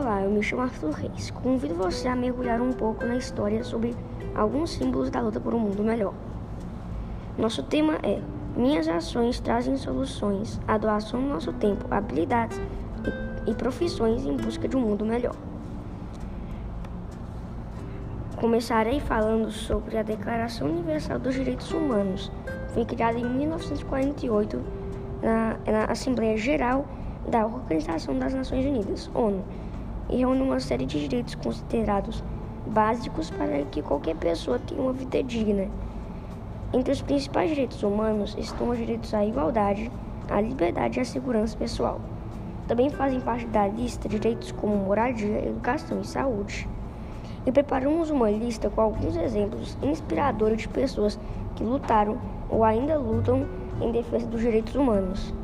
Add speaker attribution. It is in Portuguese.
Speaker 1: me chamo Arthur Reis. Convido você a mergulhar um pouco na história sobre alguns símbolos da luta por um mundo melhor. Nosso tema é Minhas ações trazem soluções, a doação do nosso tempo, habilidades e profissões em busca de um mundo melhor. Começarei falando sobre a Declaração Universal dos Direitos Humanos. Foi criada em 1948 na, na Assembleia Geral da Organização das Nações Unidas, ONU, e reúne uma série de direitos considerados básicos para que qualquer pessoa tenha uma vida digna. Entre os principais direitos humanos estão os direitos à igualdade, à liberdade e à segurança pessoal. Também fazem parte da lista direitos como moradia, educação e saúde. E preparamos uma lista com alguns exemplos inspiradores de pessoas que lutaram ou ainda lutam em defesa dos direitos humanos.